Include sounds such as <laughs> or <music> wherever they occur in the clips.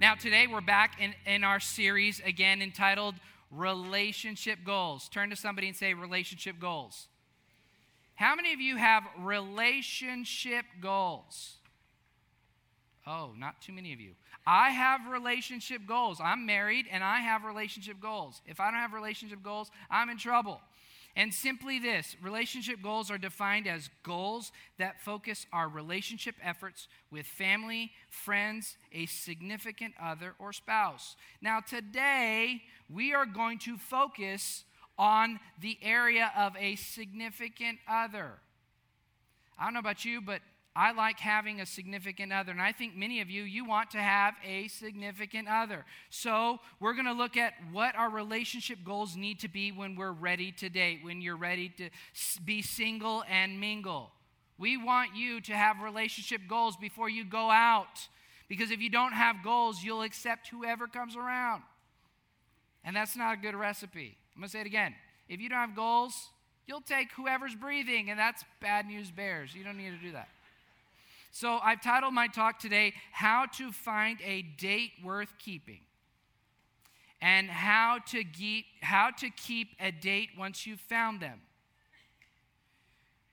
Now, today we're back in, in our series again entitled Relationship Goals. Turn to somebody and say, Relationship Goals. How many of you have relationship goals? Oh, not too many of you. I have relationship goals. I'm married and I have relationship goals. If I don't have relationship goals, I'm in trouble. And simply this relationship goals are defined as goals that focus our relationship efforts with family, friends, a significant other, or spouse. Now, today, we are going to focus on the area of a significant other. I don't know about you, but I like having a significant other. And I think many of you, you want to have a significant other. So we're going to look at what our relationship goals need to be when we're ready to date, when you're ready to be single and mingle. We want you to have relationship goals before you go out. Because if you don't have goals, you'll accept whoever comes around. And that's not a good recipe. I'm going to say it again. If you don't have goals, you'll take whoever's breathing, and that's bad news bears. You don't need to do that. So I've titled my talk today, How to Find a Date Worth Keeping. And how to, keep, how to keep a date once you've found them.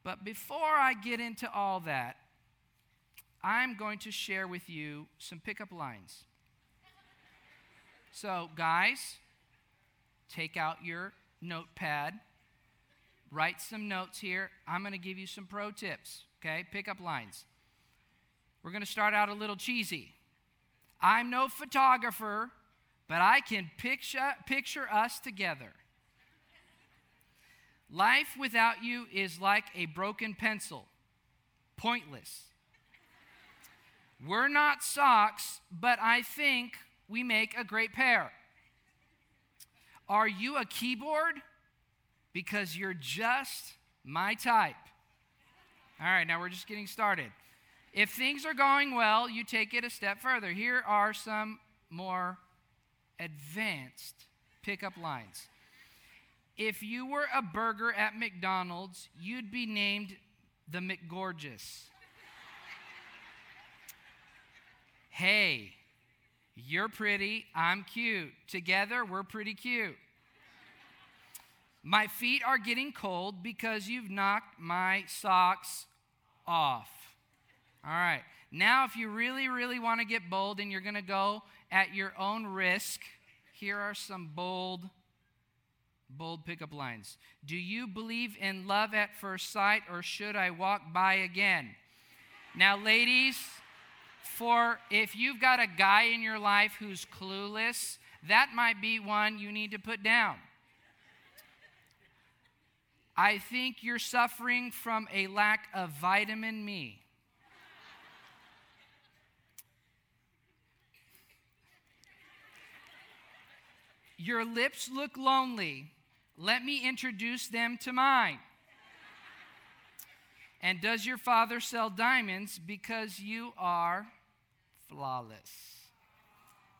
But before I get into all that, I'm going to share with you some pickup lines. So, guys, take out your notepad, write some notes here. I'm going to give you some pro tips, okay? Pickup lines. We're going to start out a little cheesy. I'm no photographer, but I can picture, picture us together. Life without you is like a broken pencil, pointless. We're not socks, but I think we make a great pair. Are you a keyboard? Because you're just my type. All right, now we're just getting started. If things are going well, you take it a step further. Here are some more advanced pickup lines. If you were a burger at McDonald's, you'd be named the McGorgeous. hey, you're pretty, I'm cute. Together, we're pretty cute. My feet are getting cold because you've knocked my socks off. All right. Now, if you really, really want to get bold and you're going to go at your own risk, here are some bold, bold pickup lines. Do you believe in love at first sight or should I walk by again? Now, ladies, for if you've got a guy in your life who's clueless, that might be one you need to put down. I think you're suffering from a lack of vitamin me. Your lips look lonely. Let me introduce them to mine. And does your father sell diamonds because you are flawless?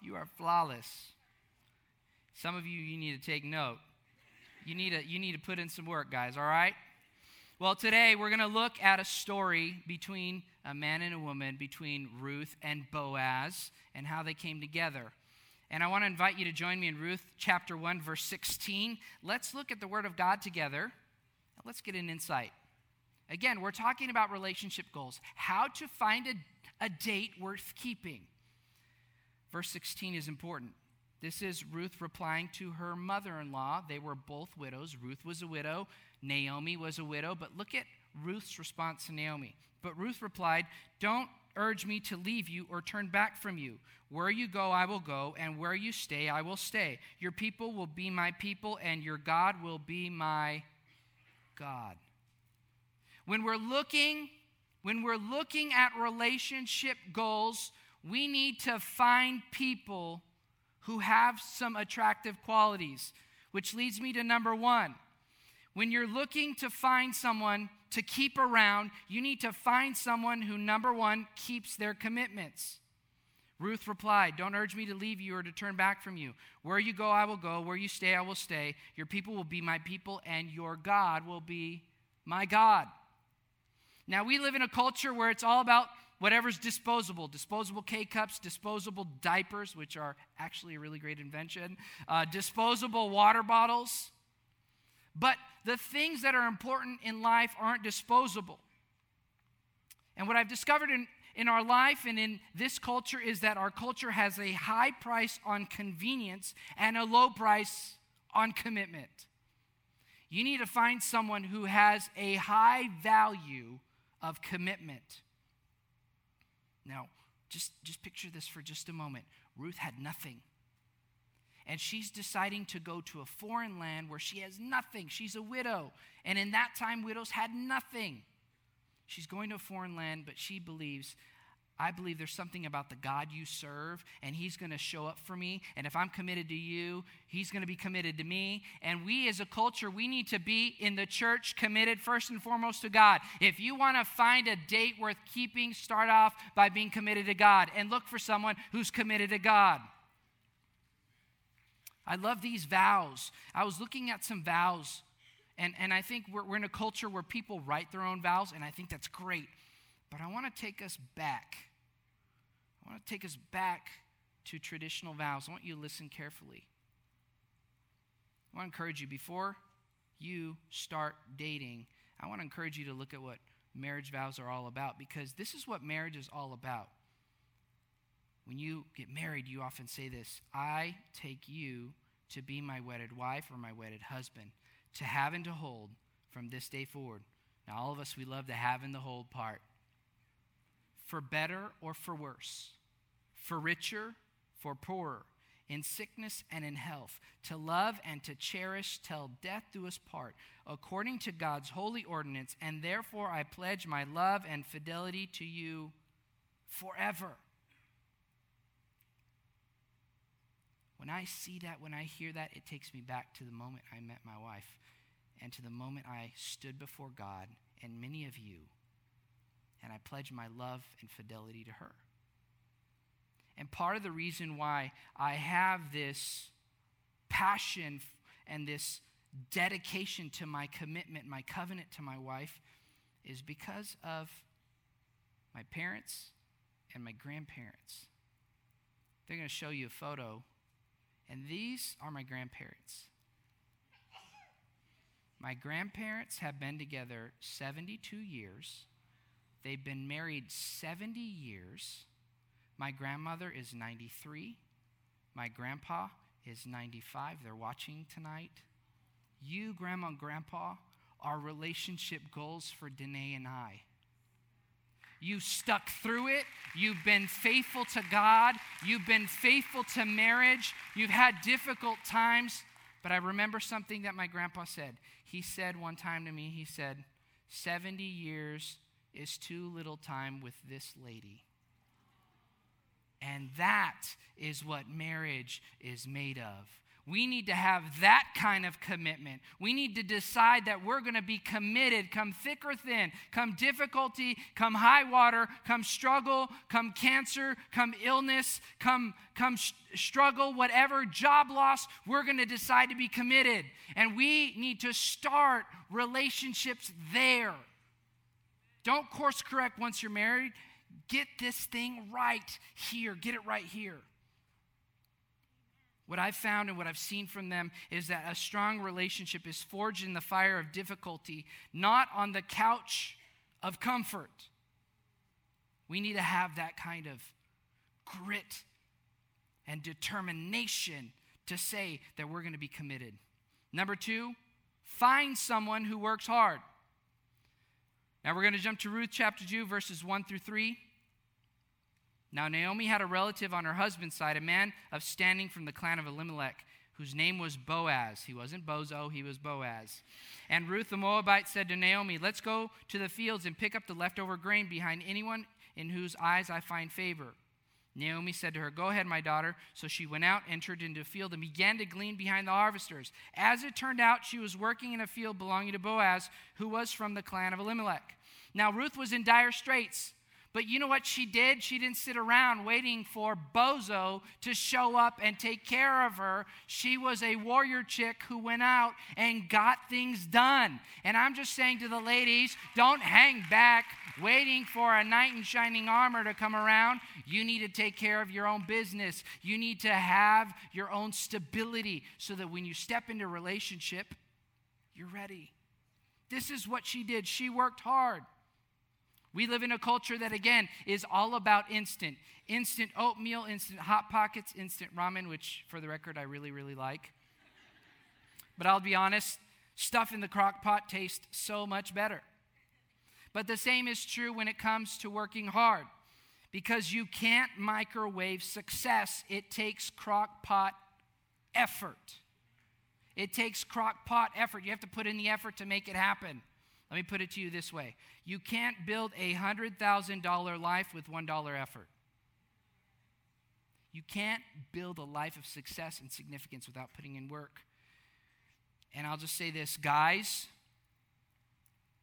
You are flawless. Some of you, you need to take note. You need to, you need to put in some work, guys, all right? Well, today we're going to look at a story between a man and a woman, between Ruth and Boaz, and how they came together. And I want to invite you to join me in Ruth chapter 1, verse 16. Let's look at the Word of God together. Let's get an insight. Again, we're talking about relationship goals, how to find a, a date worth keeping. Verse 16 is important. This is Ruth replying to her mother in law. They were both widows. Ruth was a widow, Naomi was a widow. But look at Ruth's response to Naomi. But Ruth replied, Don't urge me to leave you or turn back from you. Where you go, I will go, and where you stay, I will stay. Your people will be my people, and your God will be my God. When we're looking, when we're looking at relationship goals, we need to find people who have some attractive qualities, which leads me to number one. When you're looking to find someone to keep around, you need to find someone who, number one, keeps their commitments. Ruth replied, Don't urge me to leave you or to turn back from you. Where you go, I will go. Where you stay, I will stay. Your people will be my people, and your God will be my God. Now, we live in a culture where it's all about whatever's disposable disposable K cups, disposable diapers, which are actually a really great invention, uh, disposable water bottles. But the things that are important in life aren't disposable. And what I've discovered in, in our life and in this culture is that our culture has a high price on convenience and a low price on commitment. You need to find someone who has a high value of commitment. Now, just, just picture this for just a moment. Ruth had nothing. And she's deciding to go to a foreign land where she has nothing. She's a widow. And in that time, widows had nothing. She's going to a foreign land, but she believes I believe there's something about the God you serve, and He's going to show up for me. And if I'm committed to you, He's going to be committed to me. And we as a culture, we need to be in the church committed first and foremost to God. If you want to find a date worth keeping, start off by being committed to God and look for someone who's committed to God. I love these vows. I was looking at some vows, and, and I think we're, we're in a culture where people write their own vows, and I think that's great. But I want to take us back I want to take us back to traditional vows. I want you to listen carefully. I want to encourage you before you start dating, I want to encourage you to look at what marriage vows are all about because this is what marriage is all about. When you get married, you often say this I take you to be my wedded wife or my wedded husband, to have and to hold from this day forward. Now, all of us, we love the have and the hold part. For better or for worse for richer, for poorer, in sickness and in health, to love and to cherish till death do us part, according to God's holy ordinance, and therefore I pledge my love and fidelity to you forever. When I see that, when I hear that, it takes me back to the moment I met my wife and to the moment I stood before God and many of you, and I pledge my love and fidelity to her. And part of the reason why I have this passion and this dedication to my commitment, my covenant to my wife, is because of my parents and my grandparents. They're going to show you a photo, and these are my grandparents. My grandparents have been together 72 years. They've been married 70 years. My grandmother is 93. My grandpa is 95. They're watching tonight. You, grandma and grandpa, are relationship goals for Danae and I. You stuck through it. You've been faithful to God. You've been faithful to marriage. You've had difficult times. But I remember something that my grandpa said. He said one time to me, he said, 70 years is too little time with this lady. And that is what marriage is made of. We need to have that kind of commitment. We need to decide that we're going to be committed, come thick or thin, come difficulty, come high water, come struggle, come cancer, come illness, come, come sh- struggle, whatever, job loss, we're going to decide to be committed. And we need to start relationships there. Don't course correct once you're married. Get this thing right here. Get it right here. What I've found and what I've seen from them is that a strong relationship is forged in the fire of difficulty, not on the couch of comfort. We need to have that kind of grit and determination to say that we're going to be committed. Number two, find someone who works hard. Now we're going to jump to Ruth chapter 2, verses 1 through 3. Now, Naomi had a relative on her husband's side, a man of standing from the clan of Elimelech, whose name was Boaz. He wasn't Bozo, he was Boaz. And Ruth the Moabite said to Naomi, Let's go to the fields and pick up the leftover grain behind anyone in whose eyes I find favor. Naomi said to her, Go ahead, my daughter. So she went out, entered into a field, and began to glean behind the harvesters. As it turned out, she was working in a field belonging to Boaz, who was from the clan of Elimelech. Now, Ruth was in dire straits but you know what she did? She didn't sit around waiting for Bozo to show up and take care of her. She was a warrior chick who went out and got things done. And I'm just saying to the ladies don't hang back, waiting for a knight in shining armor to come around. You need to take care of your own business. You need to have your own stability so that when you step into a relationship, you're ready. This is what she did. She worked hard. We live in a culture that, again, is all about instant. Instant oatmeal, instant Hot Pockets, instant ramen, which, for the record, I really, really like. But I'll be honest, stuff in the crock pot tastes so much better. But the same is true when it comes to working hard because you can't microwave success. It takes crock pot effort. It takes crock pot effort. You have to put in the effort to make it happen. Let me put it to you this way you can't build a $100,000 life with $1 effort. You can't build a life of success and significance without putting in work. And I'll just say this guys,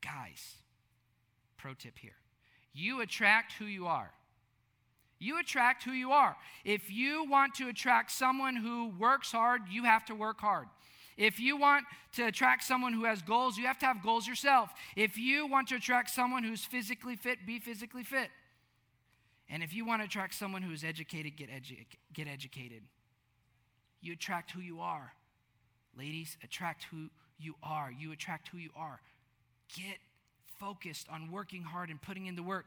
guys, pro tip here. You attract who you are. You attract who you are. If you want to attract someone who works hard, you have to work hard. If you want to attract someone who has goals, you have to have goals yourself. If you want to attract someone who's physically fit, be physically fit. And if you want to attract someone who is educated, get, edu- get educated. You attract who you are. Ladies, attract who you are. You attract who you are. Get focused on working hard and putting in the work.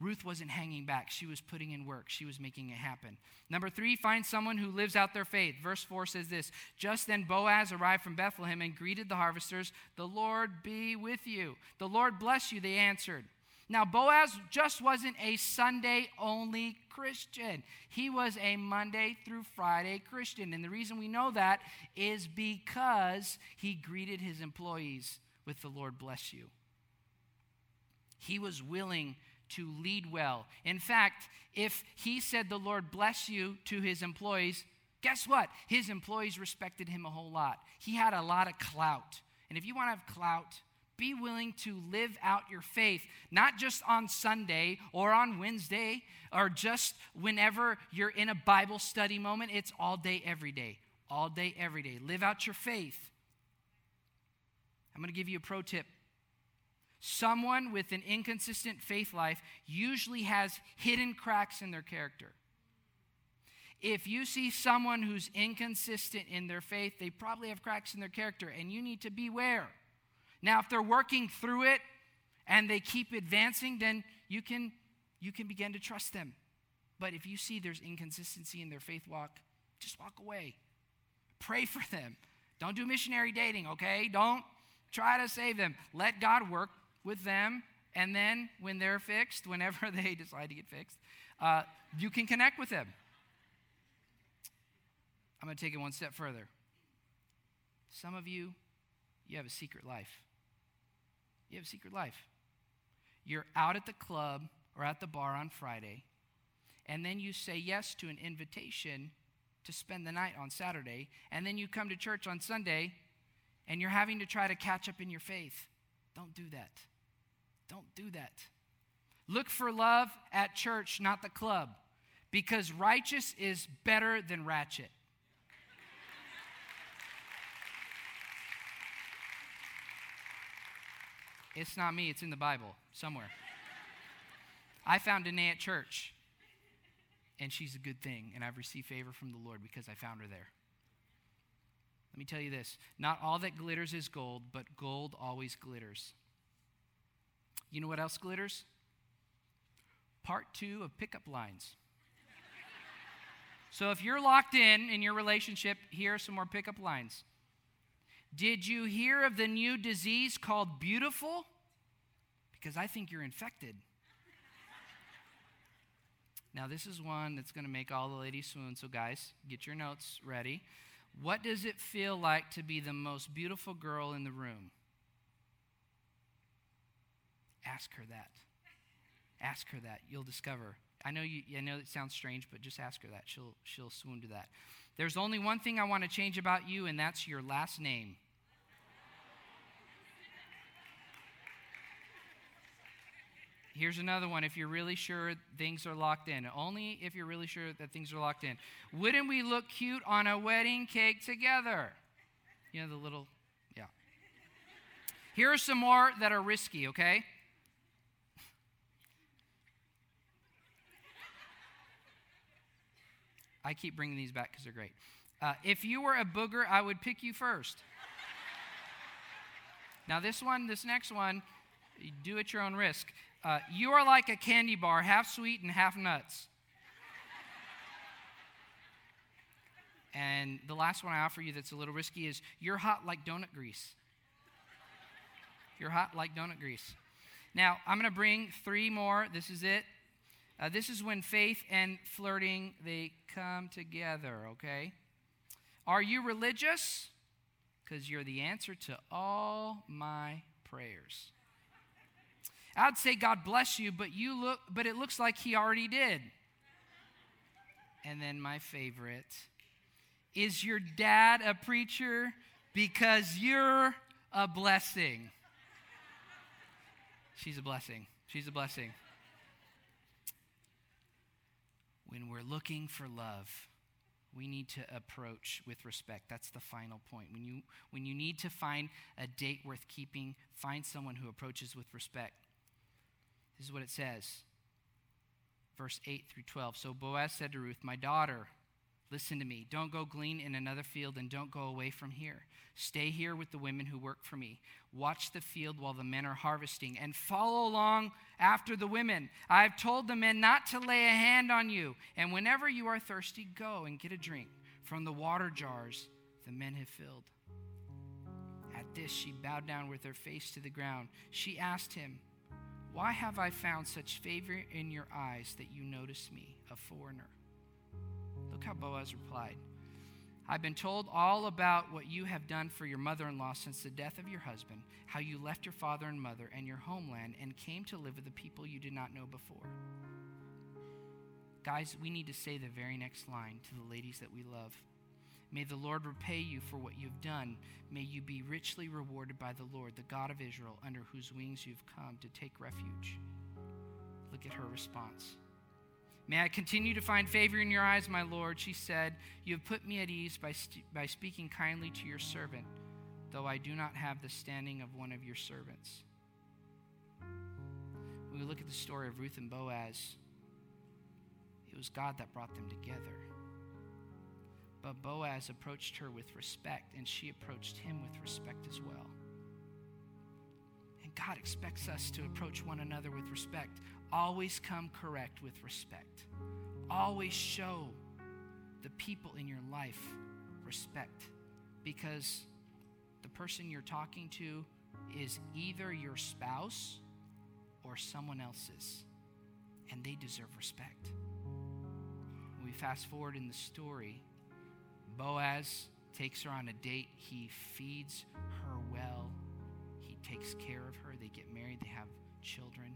Ruth wasn't hanging back. She was putting in work. She was making it happen. Number three, find someone who lives out their faith. Verse four says this Just then Boaz arrived from Bethlehem and greeted the harvesters. The Lord be with you. The Lord bless you, they answered. Now, Boaz just wasn't a Sunday only Christian. He was a Monday through Friday Christian. And the reason we know that is because he greeted his employees with the Lord bless you. He was willing to lead well. In fact, if he said, The Lord bless you to his employees, guess what? His employees respected him a whole lot. He had a lot of clout. And if you want to have clout, be willing to live out your faith, not just on Sunday or on Wednesday or just whenever you're in a Bible study moment. It's all day, every day. All day, every day. Live out your faith. I'm going to give you a pro tip Someone with an inconsistent faith life usually has hidden cracks in their character. If you see someone who's inconsistent in their faith, they probably have cracks in their character, and you need to beware. Now, if they're working through it and they keep advancing, then you can, you can begin to trust them. But if you see there's inconsistency in their faith walk, just walk away. Pray for them. Don't do missionary dating, okay? Don't try to save them. Let God work with them, and then when they're fixed, <laughs> whenever they decide to get fixed, uh, you can connect with them. I'm going to take it one step further. Some of you, you have a secret life. You have a secret life. You're out at the club or at the bar on Friday, and then you say yes to an invitation to spend the night on Saturday, and then you come to church on Sunday, and you're having to try to catch up in your faith. Don't do that. Don't do that. Look for love at church, not the club, because righteous is better than ratchet. It's not me, it's in the Bible somewhere. I found Danae at church, and she's a good thing, and I've received favor from the Lord because I found her there. Let me tell you this not all that glitters is gold, but gold always glitters. You know what else glitters? Part two of pickup lines. so if you're locked in in your relationship, here are some more pickup lines. Did you hear of the new disease called beautiful? Because I think you're infected. Now, this is one that's going to make all the ladies swoon, so guys, get your notes ready. What does it feel like to be the most beautiful girl in the room? Ask her that. Ask her that. You'll discover. I know you I know it sounds strange, but just ask her that. She'll she'll swoon to that. There's only one thing I want to change about you, and that's your last name. Here's another one if you're really sure things are locked in. Only if you're really sure that things are locked in. Wouldn't we look cute on a wedding cake together? You know, the little, yeah. Here are some more that are risky, okay? I keep bringing these back because they're great. Uh, if you were a booger, I would pick you first. now, this one, this next one, do at your own risk. Uh, you are like a candy bar, half sweet and half nuts. And the last one I offer you that's a little risky is you're hot like donut grease. You're hot like donut grease. Now, I'm going to bring three more. This is it. Uh, this is when faith and flirting they come together, okay? Are you religious? Because you're the answer to all my prayers. I'd say God bless you, but you look but it looks like he already did. And then my favorite, is your dad a preacher because you're a blessing? She's a blessing. She's a blessing. When we're looking for love, we need to approach with respect. That's the final point. When you, when you need to find a date worth keeping, find someone who approaches with respect. This is what it says. Verse 8 through 12. So Boaz said to Ruth, My daughter, Listen to me. Don't go glean in another field and don't go away from here. Stay here with the women who work for me. Watch the field while the men are harvesting and follow along after the women. I've told the men not to lay a hand on you. And whenever you are thirsty, go and get a drink from the water jars the men have filled. At this, she bowed down with her face to the ground. She asked him, Why have I found such favor in your eyes that you notice me, a foreigner? Look how Boaz replied. I've been told all about what you have done for your mother in law since the death of your husband, how you left your father and mother and your homeland and came to live with the people you did not know before. Guys, we need to say the very next line to the ladies that we love. May the Lord repay you for what you've done. May you be richly rewarded by the Lord, the God of Israel, under whose wings you've come to take refuge. Look at her response. May I continue to find favor in your eyes, my Lord, she said. You have put me at ease by, st- by speaking kindly to your servant, though I do not have the standing of one of your servants. When we look at the story of Ruth and Boaz, it was God that brought them together. But Boaz approached her with respect, and she approached him with respect as well. And God expects us to approach one another with respect. Always come correct with respect. Always show the people in your life respect because the person you're talking to is either your spouse or someone else's, and they deserve respect. When we fast forward in the story, Boaz takes her on a date. He feeds her well, he takes care of her. They get married, they have children.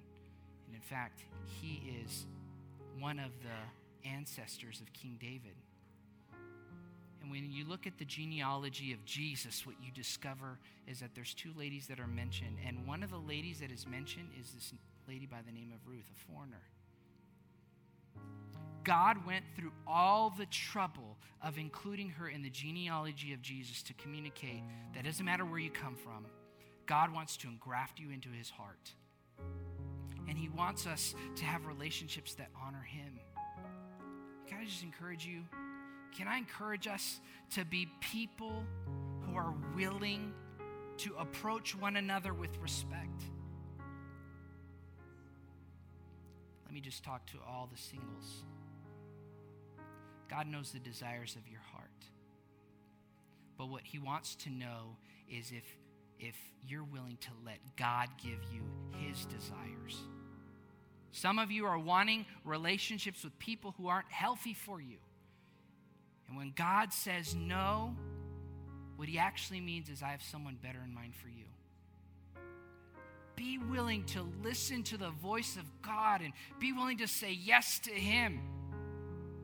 And in fact, he is one of the ancestors of King David. And when you look at the genealogy of Jesus, what you discover is that there's two ladies that are mentioned. And one of the ladies that is mentioned is this lady by the name of Ruth, a foreigner. God went through all the trouble of including her in the genealogy of Jesus to communicate that doesn't matter where you come from, God wants to engraft you into his heart and He wants us to have relationships that honor Him. Can I just encourage you? Can I encourage us to be people who are willing to approach one another with respect? Let me just talk to all the singles. God knows the desires of your heart. But what He wants to know is if if you're willing to let God give you his desires. Some of you are wanting relationships with people who aren't healthy for you. And when God says no, what he actually means is, I have someone better in mind for you. Be willing to listen to the voice of God and be willing to say yes to him.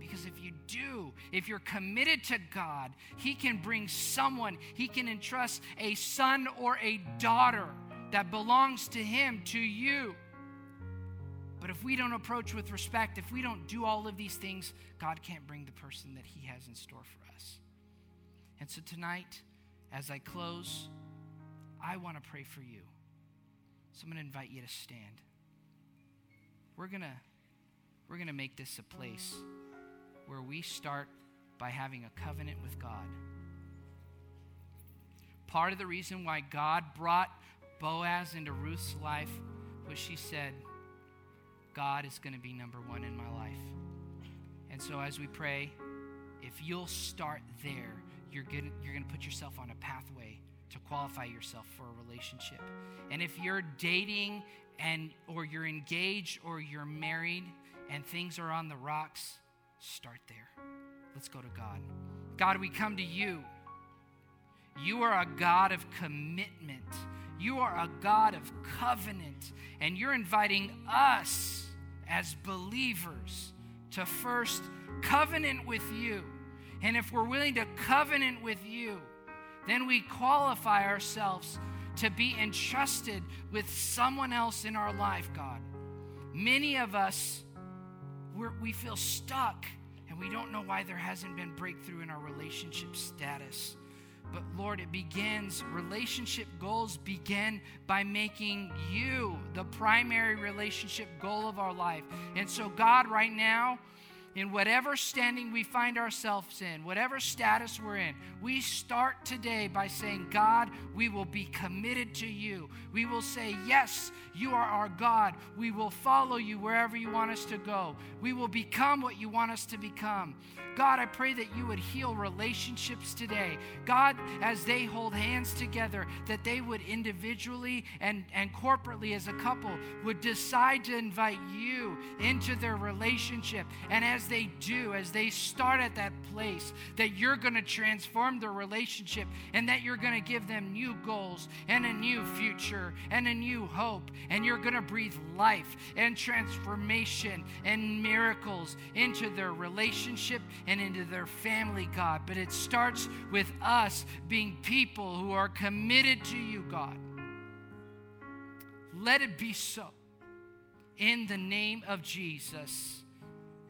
Because if you do, if you're committed to God, He can bring someone, He can entrust a son or a daughter that belongs to Him to you. But if we don't approach with respect, if we don't do all of these things, God can't bring the person that He has in store for us. And so tonight, as I close, I want to pray for you. So I'm going to invite you to stand. We're going to we're going to make this a place where we start by having a covenant with God. Part of the reason why God brought Boaz into Ruth's life was she said, God is going to be number one in my life. And so as we pray, if you'll start there, you're going you're to put yourself on a pathway to qualify yourself for a relationship. And if you're dating and or you're engaged or you're married and things are on the rocks, start there. Let's go to God. God, we come to you. You are a God of commitment. You are a God of covenant. And you're inviting us as believers to first covenant with you. And if we're willing to covenant with you, then we qualify ourselves to be entrusted with someone else in our life, God. Many of us, we feel stuck and we don't know why there hasn't been breakthrough in our relationship status. But Lord, it begins, relationship goals begin by making you the primary relationship goal of our life. And so, God, right now, in whatever standing we find ourselves in, whatever status we're in, we start today by saying, God, we will be committed to you. We will say, Yes, you are our God. We will follow you wherever you want us to go. We will become what you want us to become. God, I pray that you would heal relationships today. God, as they hold hands together, that they would individually and, and corporately as a couple would decide to invite you into their relationship. And as they do, as they start at that place, that you're going to transform their relationship and that you're going to give them new goals and a new future and a new hope. And you're going to breathe life and transformation and miracles into their relationship and into their family, God. But it starts with us being people who are committed to you, God. Let it be so. In the name of Jesus.